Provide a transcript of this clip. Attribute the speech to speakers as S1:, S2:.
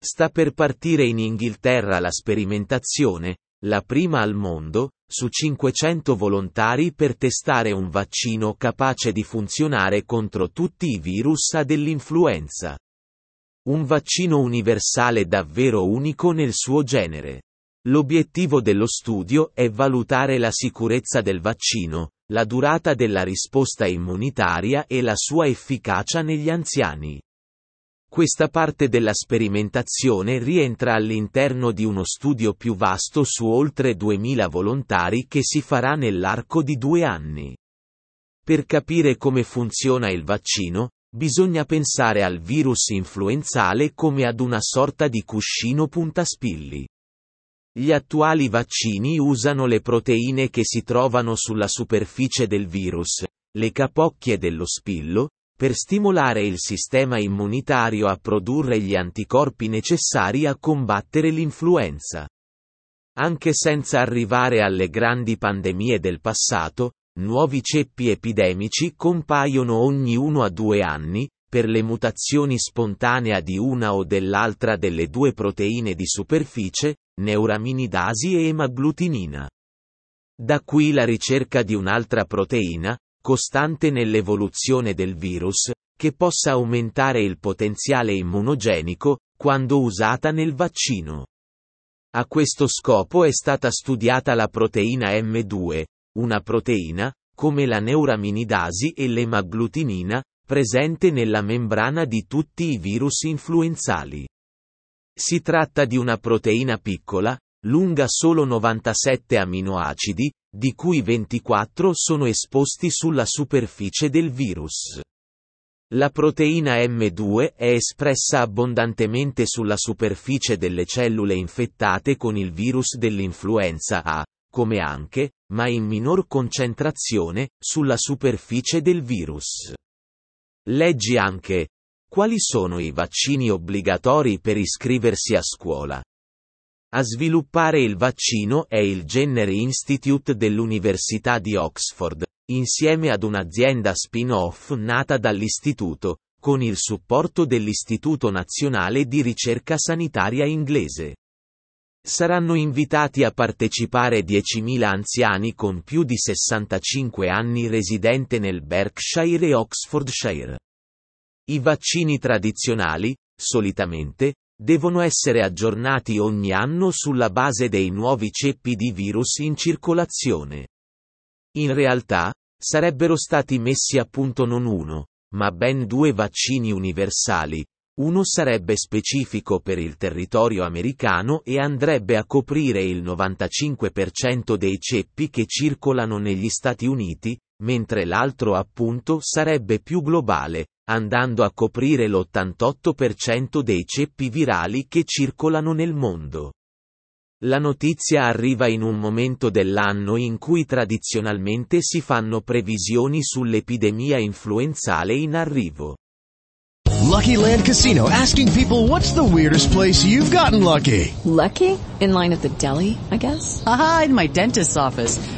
S1: Sta per partire in Inghilterra la sperimentazione, la prima al mondo, su 500 volontari per testare un vaccino capace di funzionare contro tutti i virus dell'influenza. Un vaccino universale davvero unico nel suo genere. L'obiettivo dello studio è valutare la sicurezza del vaccino, la durata della risposta immunitaria e la sua efficacia negli anziani. Questa parte della sperimentazione rientra all'interno di uno studio più vasto su oltre 2000 volontari che si farà nell'arco di due anni. Per capire come funziona il vaccino, bisogna pensare al virus influenzale come ad una sorta di cuscino puntaspilli. Gli attuali vaccini usano le proteine che si trovano sulla superficie del virus, le capocchie dello spillo, per stimolare il sistema immunitario a produrre gli anticorpi necessari a combattere l'influenza. Anche senza arrivare alle grandi pandemie del passato, nuovi ceppi epidemici compaiono ogni uno a due anni, per le mutazioni spontanea di una o dell'altra delle due proteine di superficie, neuraminidasi e emaglutinina. Da qui la ricerca di un'altra proteina, costante nell'evoluzione del virus, che possa aumentare il potenziale immunogenico, quando usata nel vaccino. A questo scopo è stata studiata la proteina M2, una proteina, come la neuraminidasi e l'emaglutinina, presente nella membrana di tutti i virus influenzali. Si tratta di una proteina piccola, lunga solo 97 aminoacidi, di cui 24 sono esposti sulla superficie del virus. La proteina M2 è espressa abbondantemente sulla superficie delle cellule infettate con il virus dell'influenza A, come anche, ma in minor concentrazione, sulla superficie del virus. Leggi anche, quali sono i vaccini obbligatori per iscriversi a scuola? A sviluppare il vaccino è il Jenner Institute dell'Università di Oxford, insieme ad un'azienda spin-off nata dall'istituto, con il supporto dell'Istituto Nazionale di Ricerca Sanitaria inglese. Saranno invitati a partecipare 10.000 anziani con più di 65 anni residente nel Berkshire e Oxfordshire. I vaccini tradizionali, solitamente, devono essere aggiornati ogni anno sulla base dei nuovi ceppi di virus in circolazione. In realtà, sarebbero stati messi a punto non uno, ma ben due vaccini universali, uno sarebbe specifico per il territorio americano e andrebbe a coprire il 95% dei ceppi che circolano negli Stati Uniti, mentre l'altro appunto sarebbe più globale, andando a coprire l'88% dei ceppi virali che circolano nel mondo. La notizia arriva in un momento dell'anno in cui tradizionalmente si fanno previsioni sull'epidemia influenzale in arrivo.
S2: Lucky Land Casino asking people what's the weirdest place you've gotten lucky?
S3: Lucky? In line at the deli, I guess?
S4: Aha, in my dentist's office.